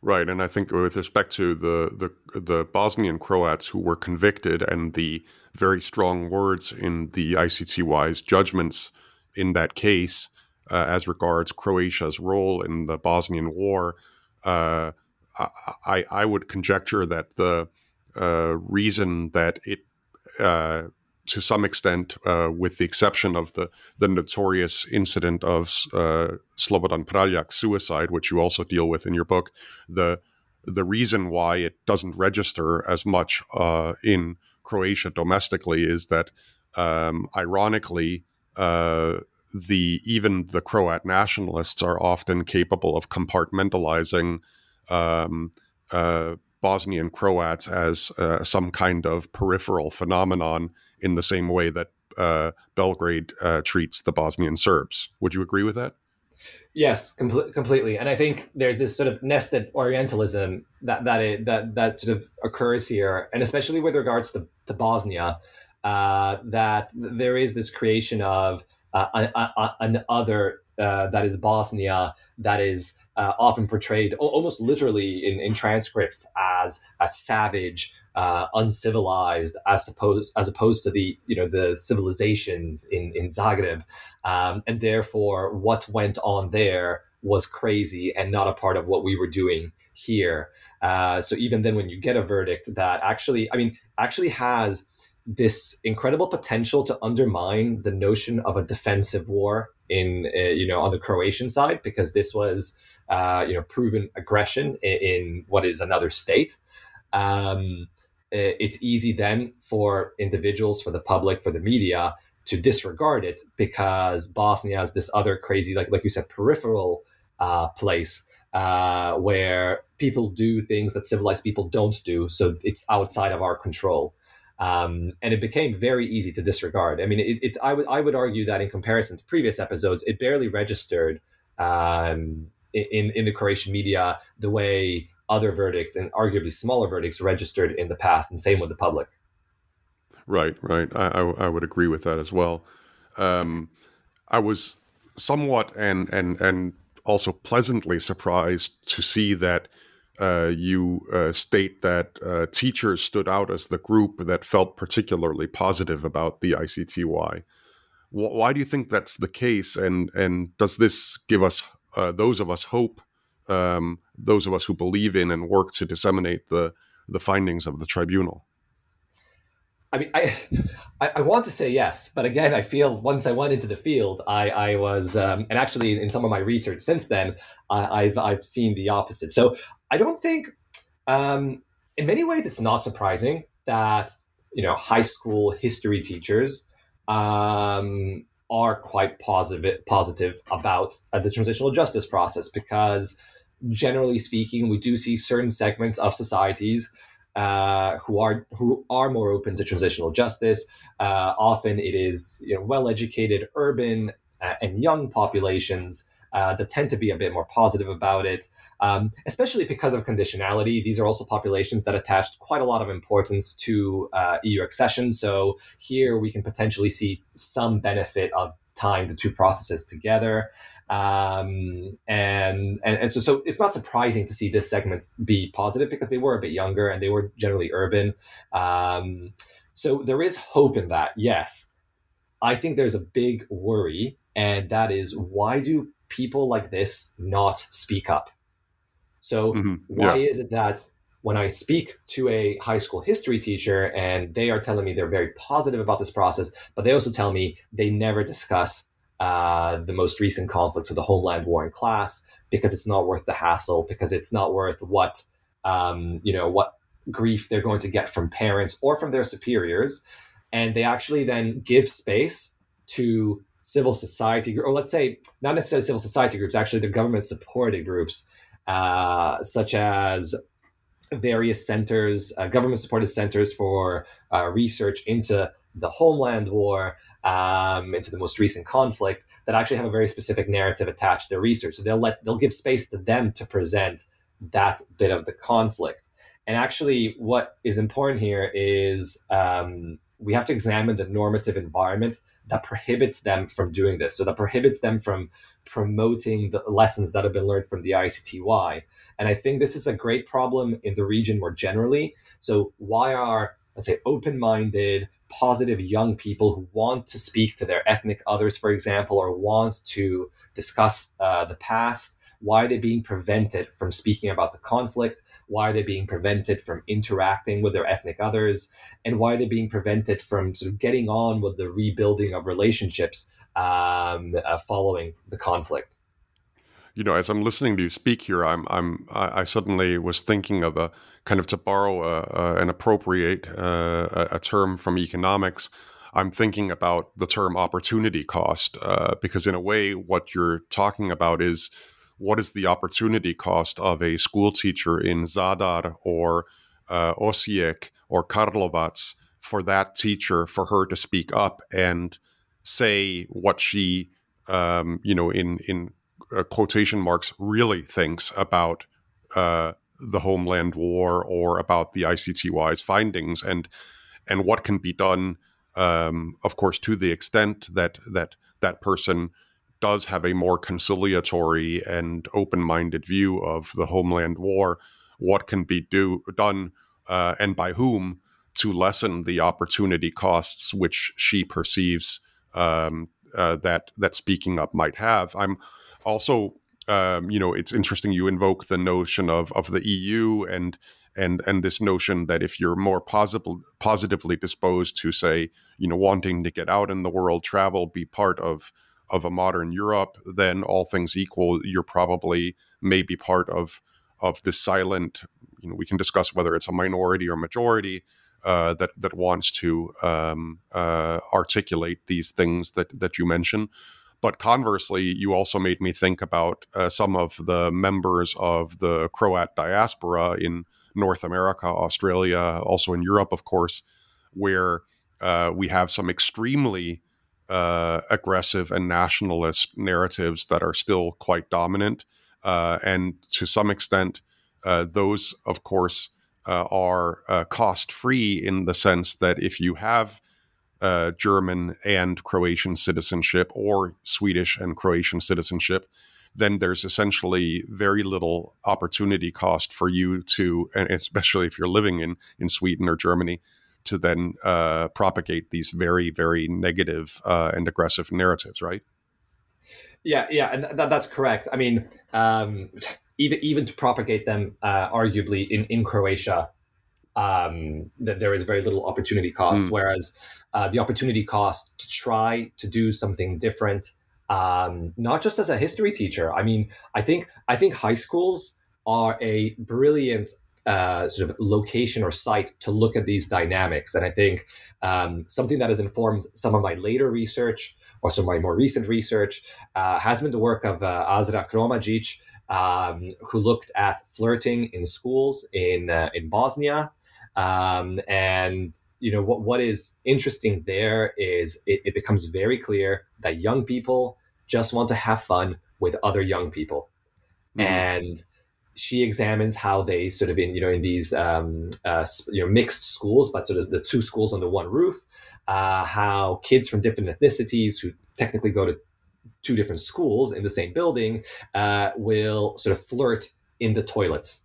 Right, and I think with respect to the the the Bosnian Croats who were convicted and the very strong words in the ICTY's judgments in that case uh, as regards Croatia's role in the Bosnian War, uh, I I would conjecture that the uh, reason that it uh, to some extent, uh, with the exception of the the notorious incident of uh, Slobodan Praljak's suicide, which you also deal with in your book, the the reason why it doesn't register as much in Croatia domestically is that, um, ironically, uh, the even the Croat nationalists are often capable of compartmentalizing. Um, uh, Bosnian Croats as uh, some kind of peripheral phenomenon in the same way that uh, Belgrade uh, treats the Bosnian Serbs. Would you agree with that? Yes, com- completely. And I think there's this sort of nested Orientalism that that it, that that sort of occurs here, and especially with regards to, to Bosnia, uh, that there is this creation of uh, a, an other uh, that is Bosnia that is uh, often portrayed almost literally in, in transcripts as a savage, uh, uncivilized, as opposed as opposed to the you know the civilization in in Zagreb, um, and therefore what went on there was crazy and not a part of what we were doing here. Uh, so even then, when you get a verdict that actually, I mean, actually has this incredible potential to undermine the notion of a defensive war in uh, you know on the Croatian side because this was uh, you know proven aggression in, in, what is another state. Um, it's easy then for individuals, for the public, for the media to disregard it because Bosnia is this other crazy, like like you said, peripheral uh, place uh, where people do things that civilized people don't do. So it's outside of our control. Um, and it became very easy to disregard. I mean, it, it, I would I would argue that in comparison to previous episodes, it barely registered um, in in the Croatian media the way other verdicts and arguably smaller verdicts registered in the past, and same with the public. Right, right. I, I, I would agree with that as well. Um, I was somewhat and and and also pleasantly surprised to see that uh, you uh, state that uh, teachers stood out as the group that felt particularly positive about the ICTY. Why do you think that's the case? And and does this give us uh, those of us hope, um, those of us who believe in and work to disseminate the the findings of the tribunal? I mean, I, I want to say yes, but again, I feel once I went into the field, I, I was, um, and actually in some of my research since then, I, have I've seen the opposite. So I don't think, um, in many ways, it's not surprising that you know high school history teachers um, are quite positive positive about uh, the transitional justice process because generally speaking, we do see certain segments of societies uh, who are who are more open to transitional justice. Uh, often, it is you know well educated urban uh, and young populations uh, that tend to be a bit more positive about it, um, especially because of conditionality. These are also populations that attached quite a lot of importance to uh, EU accession. So here we can potentially see some benefit of tying the two processes together. Um, and, and, and so, so it's not surprising to see this segment be positive because they were a bit younger and they were generally urban. Um, so there is hope in that, yes. I think there's a big worry, and that is why do people like this not speak up? So, mm-hmm. why yeah. is it that when I speak to a high school history teacher and they are telling me they're very positive about this process, but they also tell me they never discuss uh, the most recent conflicts or the homeland war in class because it's not worth the hassle, because it's not worth what um, you know what grief they're going to get from parents or from their superiors, and they actually then give space to civil society, or let's say not necessarily civil society groups, actually the government supported groups, uh, such as various centers, uh, government supported centers for uh, research into the homeland war, um, into the most recent conflict, that actually have a very specific narrative attached to their research. So they'll let they'll give space to them to present that bit of the conflict. And actually, what is important here is um, we have to examine the normative environment that prohibits them from doing this. So that prohibits them from promoting the lessons that have been learned from the ICTY. And I think this is a great problem in the region more generally. So why are let's say open-minded, positive young people who want to speak to their ethnic others, for example, or want to discuss uh, the past? Why are they being prevented from speaking about the conflict? Why are they being prevented from interacting with their ethnic others? And why are they being prevented from sort of getting on with the rebuilding of relationships um, uh, following the conflict? You know, as I'm listening to you speak here, I'm, I'm, I suddenly was thinking of a kind of to borrow a, a, an appropriate uh, a term from economics. I'm thinking about the term opportunity cost uh, because, in a way, what you're talking about is what is the opportunity cost of a school teacher in Zadar or uh, Osijek or Karlovac for that teacher for her to speak up and say what she um, you know in in uh, quotation marks really thinks about uh, the Homeland War or about the ICTY's findings and and what can be done. Um, of course, to the extent that that that person does have a more conciliatory and open-minded view of the Homeland War, what can be do done uh, and by whom to lessen the opportunity costs which she perceives um, uh, that that speaking up might have. I'm also, um, you know, it's interesting you invoke the notion of of the EU and and and this notion that if you're more positive, positively disposed to say, you know, wanting to get out in the world, travel, be part of of a modern Europe, then all things equal, you're probably maybe part of of this silent. You know, we can discuss whether it's a minority or majority, uh, that that wants to um, uh, articulate these things that that you mention. But conversely, you also made me think about uh, some of the members of the Croat diaspora in North America, Australia, also in Europe, of course, where uh, we have some extremely uh, aggressive and nationalist narratives that are still quite dominant. and to some extent, those, of course, uh, are uh, cost free in the sense that if you have uh, German and Croatian citizenship or Swedish and Croatian citizenship, then there's essentially very little opportunity cost for you to, and especially if you're living in, in Sweden or Germany, to then uh, propagate these very, very negative uh, and aggressive narratives, right? Yeah, yeah, and th- that's correct. I mean, um, even even to propagate them, uh, arguably in in Croatia, um, that there is very little opportunity cost. Mm. Whereas uh, the opportunity cost to try to do something different, um, not just as a history teacher. I mean, I think I think high schools are a brilliant uh, sort of location or site to look at these dynamics. And I think um, something that has informed some of my later research or some of my more recent research uh, has been the work of uh, Azra Hromadzic, um, who looked at flirting in schools in uh, in Bosnia. Um, and you know what what is interesting there is it, it, becomes very clear that young people just want to have fun with other young people, mm-hmm. and she examines how they sort of in you know in these um, uh, you know mixed schools, but sort of the two schools under one roof, uh, how kids from different ethnicities who technically go to two different schools in the same building uh, will sort of flirt in the toilets,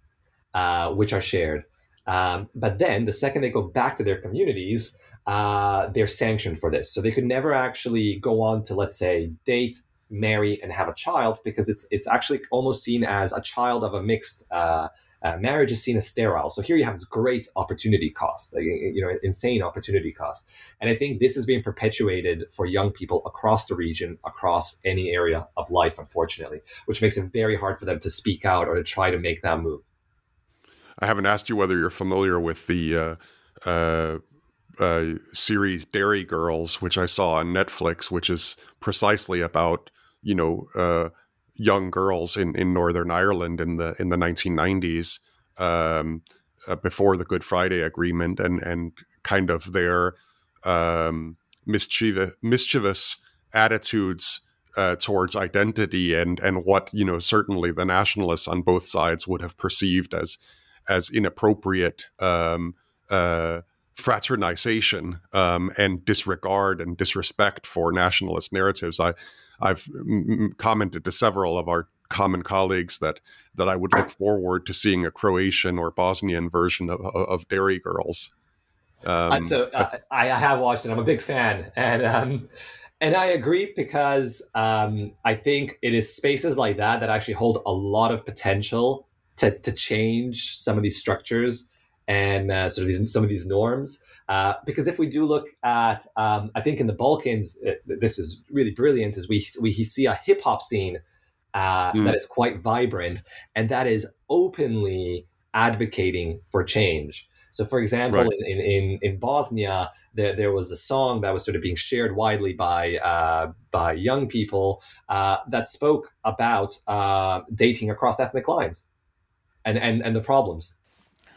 uh, which are shared. Um, but then the second they go back to their communities, uh, they're sanctioned for this. So they could never actually go on to, let's say, date, marry, and have a child because it's it's actually almost seen as a child of a mixed uh, uh, marriage is seen as sterile. So here you have this great opportunity cost, like, you know, insane opportunity cost. And I think this is being perpetuated for young people across the region, across any area of life, unfortunately, which makes it very hard for them to speak out or to try to make that move. I haven't asked you whether you're familiar with the uh, uh, uh series Derry Girls, which I saw on Netflix, which is precisely about, you know, uh, young girls in, in Northern Ireland in the in the 1990s um, uh, before the Good Friday Agreement and and kind of their um, mischievous, mischievous attitudes uh, towards identity and and what you know certainly the nationalists on both sides would have perceived as as inappropriate um, uh, fraternization um, and disregard and disrespect for nationalist narratives. I I've m- commented to several of our common colleagues that that I would look forward to seeing a Croatian or Bosnian version of, of Derry Girls. Um, so uh, I, have watched it. I'm a big fan, and um, and I agree because um, I think it is spaces like that that actually hold a lot of potential to to change some of these structures and uh, sort of these, some of these norms. Uh, because if we do look at, um, I think in the Balkans, it, uh, this is really brilliant, is we we see a hip hop scene uh, mm. that is quite vibrant and that is openly advocating for change. So, for example, right. in, in, in Bosnia, there, there was a song that was sort of being shared widely by uh, by young people uh, that spoke about dating across ethnic lines and, and, and the problems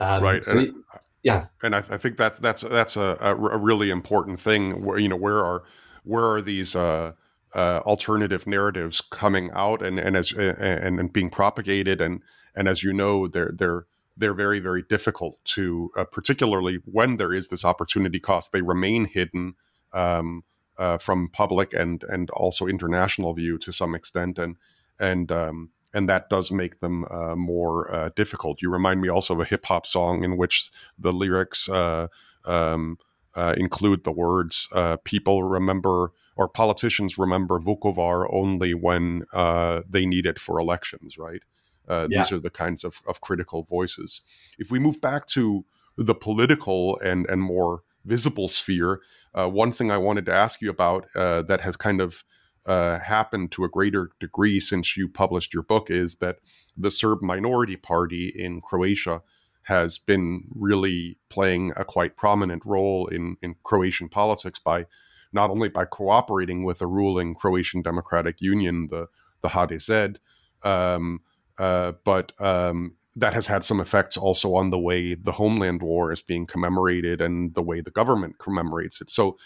um, right. So and, yeah. And I, I, think that's that's that's a, a, really important thing. Where you know where are where are these uh, uh, alternative narratives coming out and and as and, and being propagated and and as you know they're they're they're very very difficult to uh, particularly when there is this opportunity cost they remain hidden um, uh, from public and and also international view to some extent and and um, and that does make them uh, more uh, difficult. You remind me also of a hip hop song in which the lyrics uh, um, uh, include the words "People remember." or politicians remember Vukovar only when uh, they need it for elections, right? Uh, yeah. These are the kinds of, of critical voices. If we move back to the political and, and more visible sphere, uh, one thing I wanted to ask you about uh, that has kind of uh, happened to a greater degree since you published your book is that the Serb minority party in Croatia has been really playing a quite prominent role in, in Croatian politics by not only by cooperating with the ruling Croatian Democratic Union, the the HDZ, um, uh, but um, that has had some effects also on the way the Homeland War is being commemorated and the way the government commemorates it. So,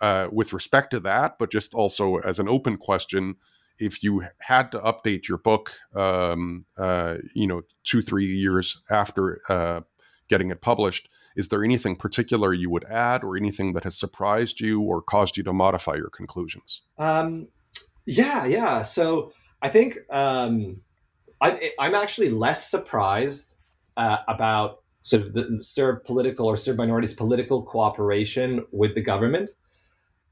uh, with respect to that, but just also as an open question, if you had to update your book, um, uh, you know, two three years after uh, getting it published, is there anything particular you would add or anything that has surprised you or caused you to modify your conclusions? Um, yeah, yeah. So I think um, I, am actually less surprised uh, about sort of the Serb political or Serb minorities' political cooperation with the government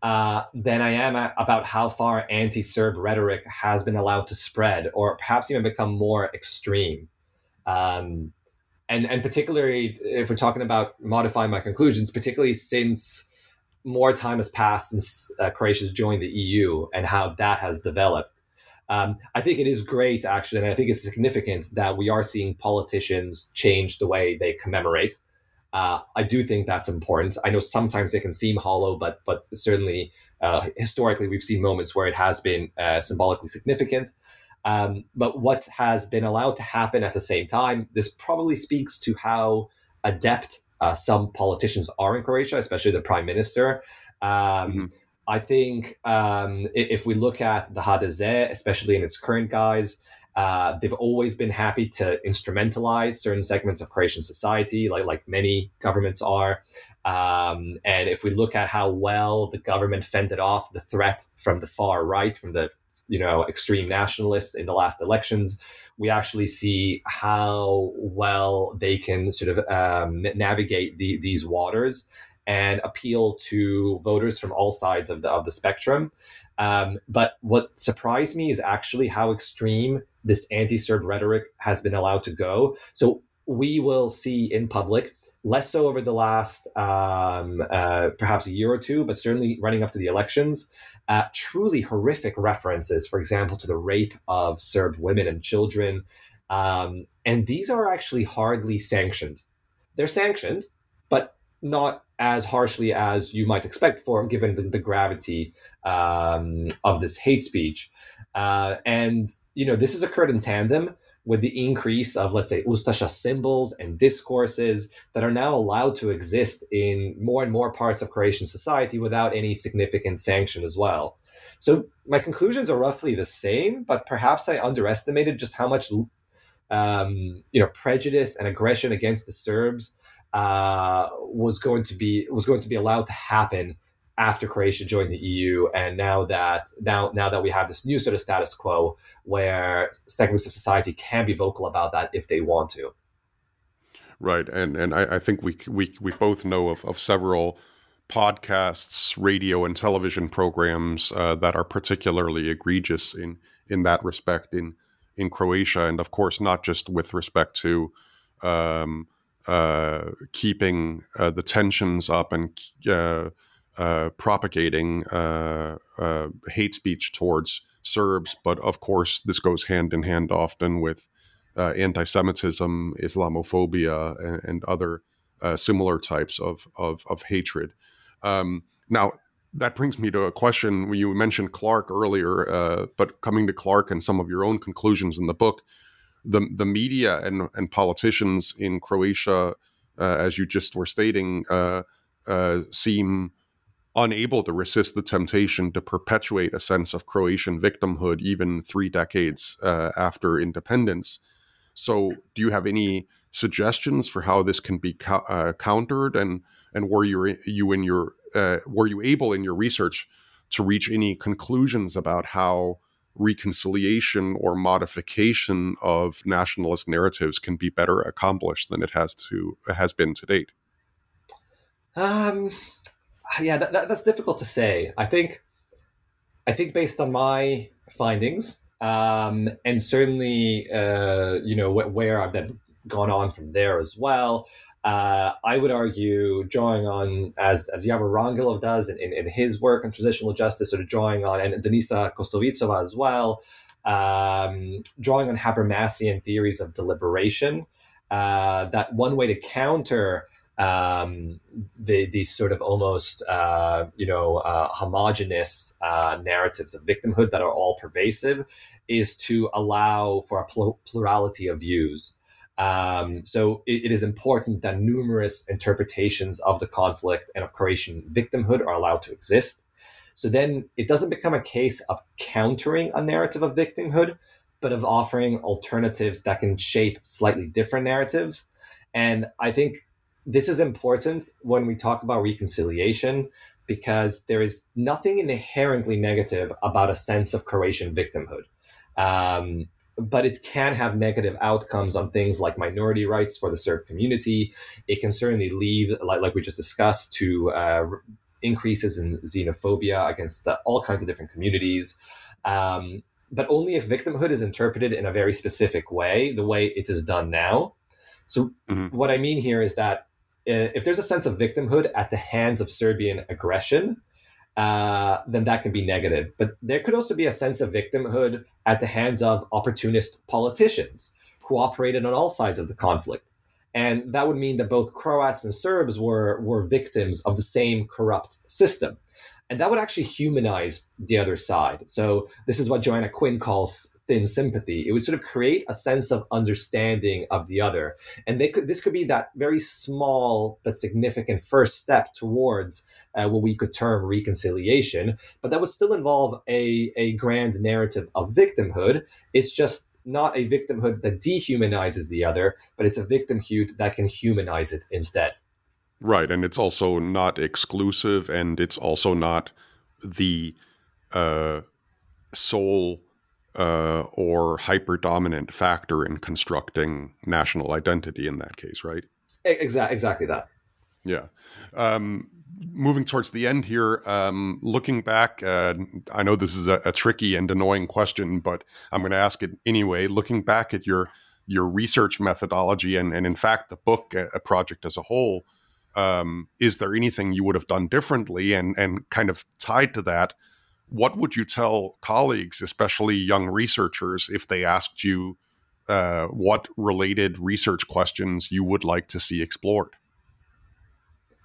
uh, than I am about how far anti-Serb rhetoric has been allowed to spread, or perhaps even become more extreme. Um, and and particularly if we're talking about modifying my conclusions, particularly since more time has passed since uh, Croatia's joined the EU and how that has developed. Um, I think it is great, actually, and I think it's significant that we are seeing politicians change the way they commemorate. Uh, I do think that's important. I know sometimes it can seem hollow, but but certainly uh, historically we've seen moments where it has been uh, symbolically significant. Um, but what has been allowed to happen at the same time, this probably speaks to how adept uh, some politicians are in Croatia, especially the prime minister. Um, mm-hmm. I think um, if we look at the HDZ, especially in its current guise, uh, they've always been happy to instrumentalize certain segments of Croatian society, like like many governments are. Um, and if we look at how well the government fended off the threat from the far right, from the you know extreme nationalists in the last elections we actually see how well they can sort of um, navigate the, these waters and appeal to voters from all sides of the of the spectrum um, but what surprised me is actually how extreme this anti-Serb rhetoric has been allowed to go. So we will see in public less so over the last um, uh, perhaps a year or two, but certainly running up to the elections, uh, truly horrific references, for example, to the rape of Serb women and children. Um, and these are actually hardly sanctioned. They're sanctioned, but not as harshly as you might expect for given the, the gravity um, of this hate speech. Uh, and you know this has occurred in tandem with the increase of, let's say, Ustasha symbols and discourses that are now allowed to exist in more and more parts of Croatian society without any significant sanction as well. So my conclusions are roughly the same, but perhaps I underestimated just how much, um, you know, prejudice and aggression against the Serbs uh, was going to be was going to be allowed to happen after Croatia joined the EU, and now that now now that we have this new sort of status quo where segments of society can be vocal about that if they want to. Right, and and I, I think we we we both know of, of several podcasts, radio, and television programs uh, that are particularly egregious in in that respect in in Croatia, and of course not just with respect to um, uh, keeping uh, the tensions up and uh, uh, propagating uh, hate speech towards Serbs, but of course, this goes hand in hand often with anti Semitism, Islamophobia, and, and other similar types of, of, of hatred. Um, now, that brings me to a question. You mentioned Clark earlier, but coming to Clark and some of your own conclusions in the book, the, the media and, and politicians in Croatia, as you just were stating, seem unable to resist the temptation to perpetuate a sense of Croatian victimhood even three decades uh, after independence. So, do you have any suggestions for how this can be co- uh, countered, and and were you you in your uh, were you able in your research to reach any conclusions about how reconciliation or modification of nationalist narratives can be better accomplished than it has to has been to date? Um, yeah, that, that, that's difficult to say. I think, I think based on my findings, um, and certainly, uh, you know, wh- where I've then gone on from there as well. Uh, I would argue, drawing on as as Javor Wrangilov does in, in, in, his work on transitional justice, sort of drawing on, and Denisa Kostovicova as well, um, drawing on Habermasian theories of deliberation. Uh, that one way to counter um, the, these sort of almost uh, you know uh, homogenous uh, narratives of victimhood that are all pervasive is to allow for a pl- plurality of views. Um, so it, it is important that numerous interpretations of the conflict and of Croatian victimhood are allowed to exist. So then it doesn't become a case of countering a narrative of victimhood, but of offering alternatives that can shape slightly different narratives. And I think this is important when we talk about reconciliation because there is nothing inherently negative about a sense of Croatian victimhood. Um, but it can have negative outcomes on things like minority rights for the Serb community. It can certainly lead, like, like we just discussed, to uh, increases in xenophobia against uh, all kinds of different communities. Um, but only if victimhood is interpreted in a very specific way, the way it is done now. So, mm-hmm. what I mean here is that uh, if there's a sense of victimhood at the hands of Serbian aggression, uh, then that can be negative. But there could also be a sense of victimhood at the hands of opportunist politicians who operated on all sides of the conflict. And that would mean that both Croats and Serbs were, were victims of the same corrupt system. And that would actually humanize the other side. So, this is what Joanna Quinn calls thin sympathy. It would sort of create a sense of understanding of the other. And they could, this could be that very small but significant first step towards uh, what we could term reconciliation. But that would still involve a, a grand narrative of victimhood. It's just not a victimhood that dehumanizes the other, but it's a victimhood that can humanize it instead. Right. And it's also not exclusive and it's also not the uh, sole uh, or hyper dominant factor in constructing national identity in that case, right? Exactly, exactly that. Yeah. Um, moving towards the end here, um, looking back, uh, I know this is a, a, tricky and annoying question, but I'm going to ask it anyway. Looking back at your your research methodology and, and in fact the book, a project as a whole, um, is there anything you would have done differently? And and kind of tied to that, what would you tell colleagues, especially young researchers, if they asked you uh, what related research questions you would like to see explored?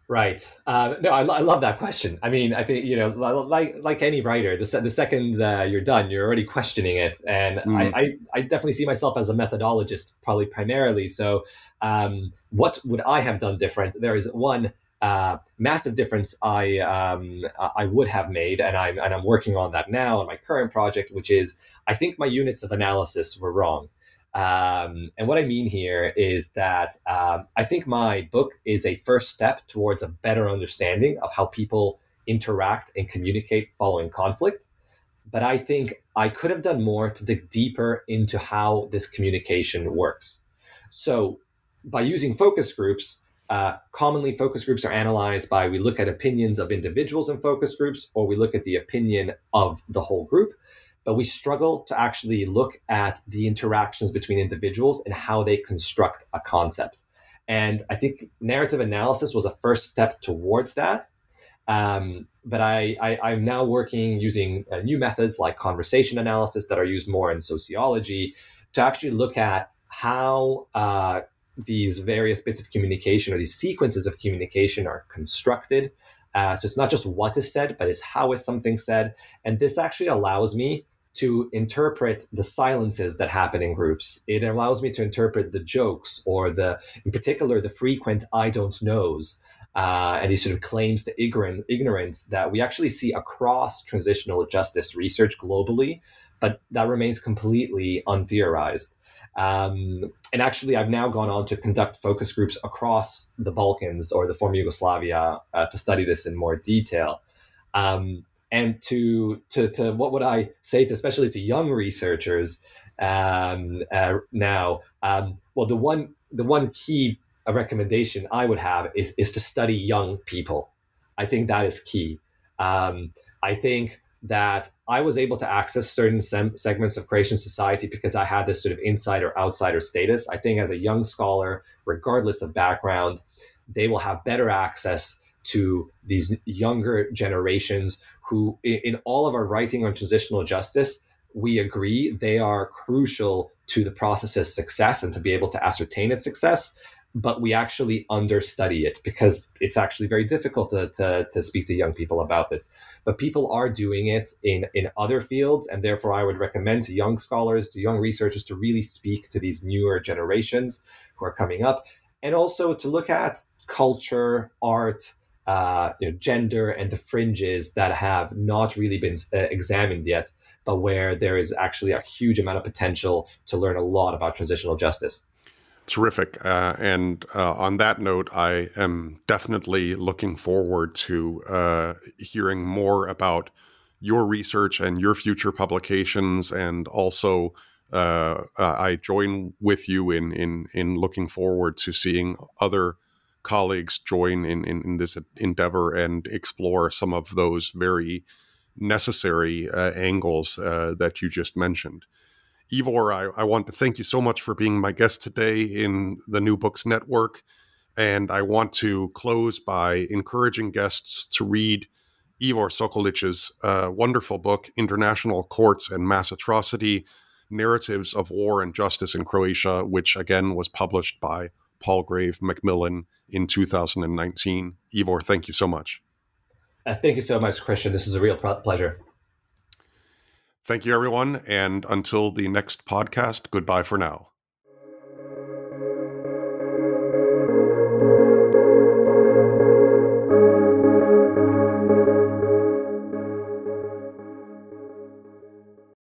Right. Uh, no, I, I, love that question. I mean, I think you know, like like any writer, the the second uh, you're done, you're already questioning it, and mm. I, I, I definitely see myself as a methodologist, probably primarily. So, um, what would I have done different? There is one uh, massive difference I um, I would have made, and I'm and I'm working on that now in my current project, which is I think my units of analysis were wrong. Um, and what I mean here is that um, I think my book is a first step towards a better understanding of how people interact and communicate following conflict. But I think I could have done more to dig deeper into how this communication works. So, by using focus groups, uh, commonly, focus groups are analyzed by we look at opinions of individuals in focus groups, or we look at the opinion of the whole group. But we struggle to actually look at the interactions between individuals and how they construct a concept. And I think narrative analysis was a first step towards that. Um, but I, I, am now working using uh, new methods like conversation analysis that are used more in sociology to actually look at how uh, these various bits of communication or these sequences of communication are constructed. Uh, so it's not just what is said, but it's how is something said. And this actually allows me to interpret the silences that happen in groups. It allows me to interpret the jokes or the, in particular, the frequent I don't knows. uh, and these sort of claims to ignorance that we actually see across transitional justice research globally, but that remains completely untheorized. Um, and actually, I've now gone on to conduct focus groups across the Balkans or the former Yugoslavia uh, to study this in more detail. Um, and to, to, to what would I say to, especially to young researchers um, uh, now? Um, well, the one the one key recommendation I would have is is to study young people. I think that is key. Um, I think that I was able to access certain sem- segments of Croatian society because I had this sort of insider outsider status. I think as a young scholar, regardless of background, they will have better access to these younger generations who, in, in all of our writing on transitional justice, we agree they are crucial to the process's success and to be able to ascertain its success but we actually understudy it because it's actually very difficult to, to, to speak to young people about this. But people are doing it in, in other fields, and therefore I would recommend to young scholars, to young researchers to really speak to these newer generations who are coming up, and also to look at culture, art, uh, you know, gender, and the fringes that have not really been uh, examined yet, but where there is actually a huge amount of potential to learn a lot about transitional justice. Terrific. Uh, and uh, on that note, I am definitely looking forward to uh, hearing more about your research and your future publications. And also, uh, uh, I join with you in, in, in looking forward to seeing other colleagues join in, in, in this endeavor and explore some of those very necessary uh, angles that you just mentioned. Ivor, I, I want to thank you so much for being my guest today in the New Books Network. And I want to close by encouraging guests to read Ivor Sokolić's uh, wonderful book, International Courts and Mass Atrocity Narratives of War and Justice in Croatia, which again was published by Palgrave Macmillan in 2019. Ivor, thank you so much. Uh, thank you so much, Christian. This is a real pleasure. Thank you, everyone. And until the next podcast, goodbye for now.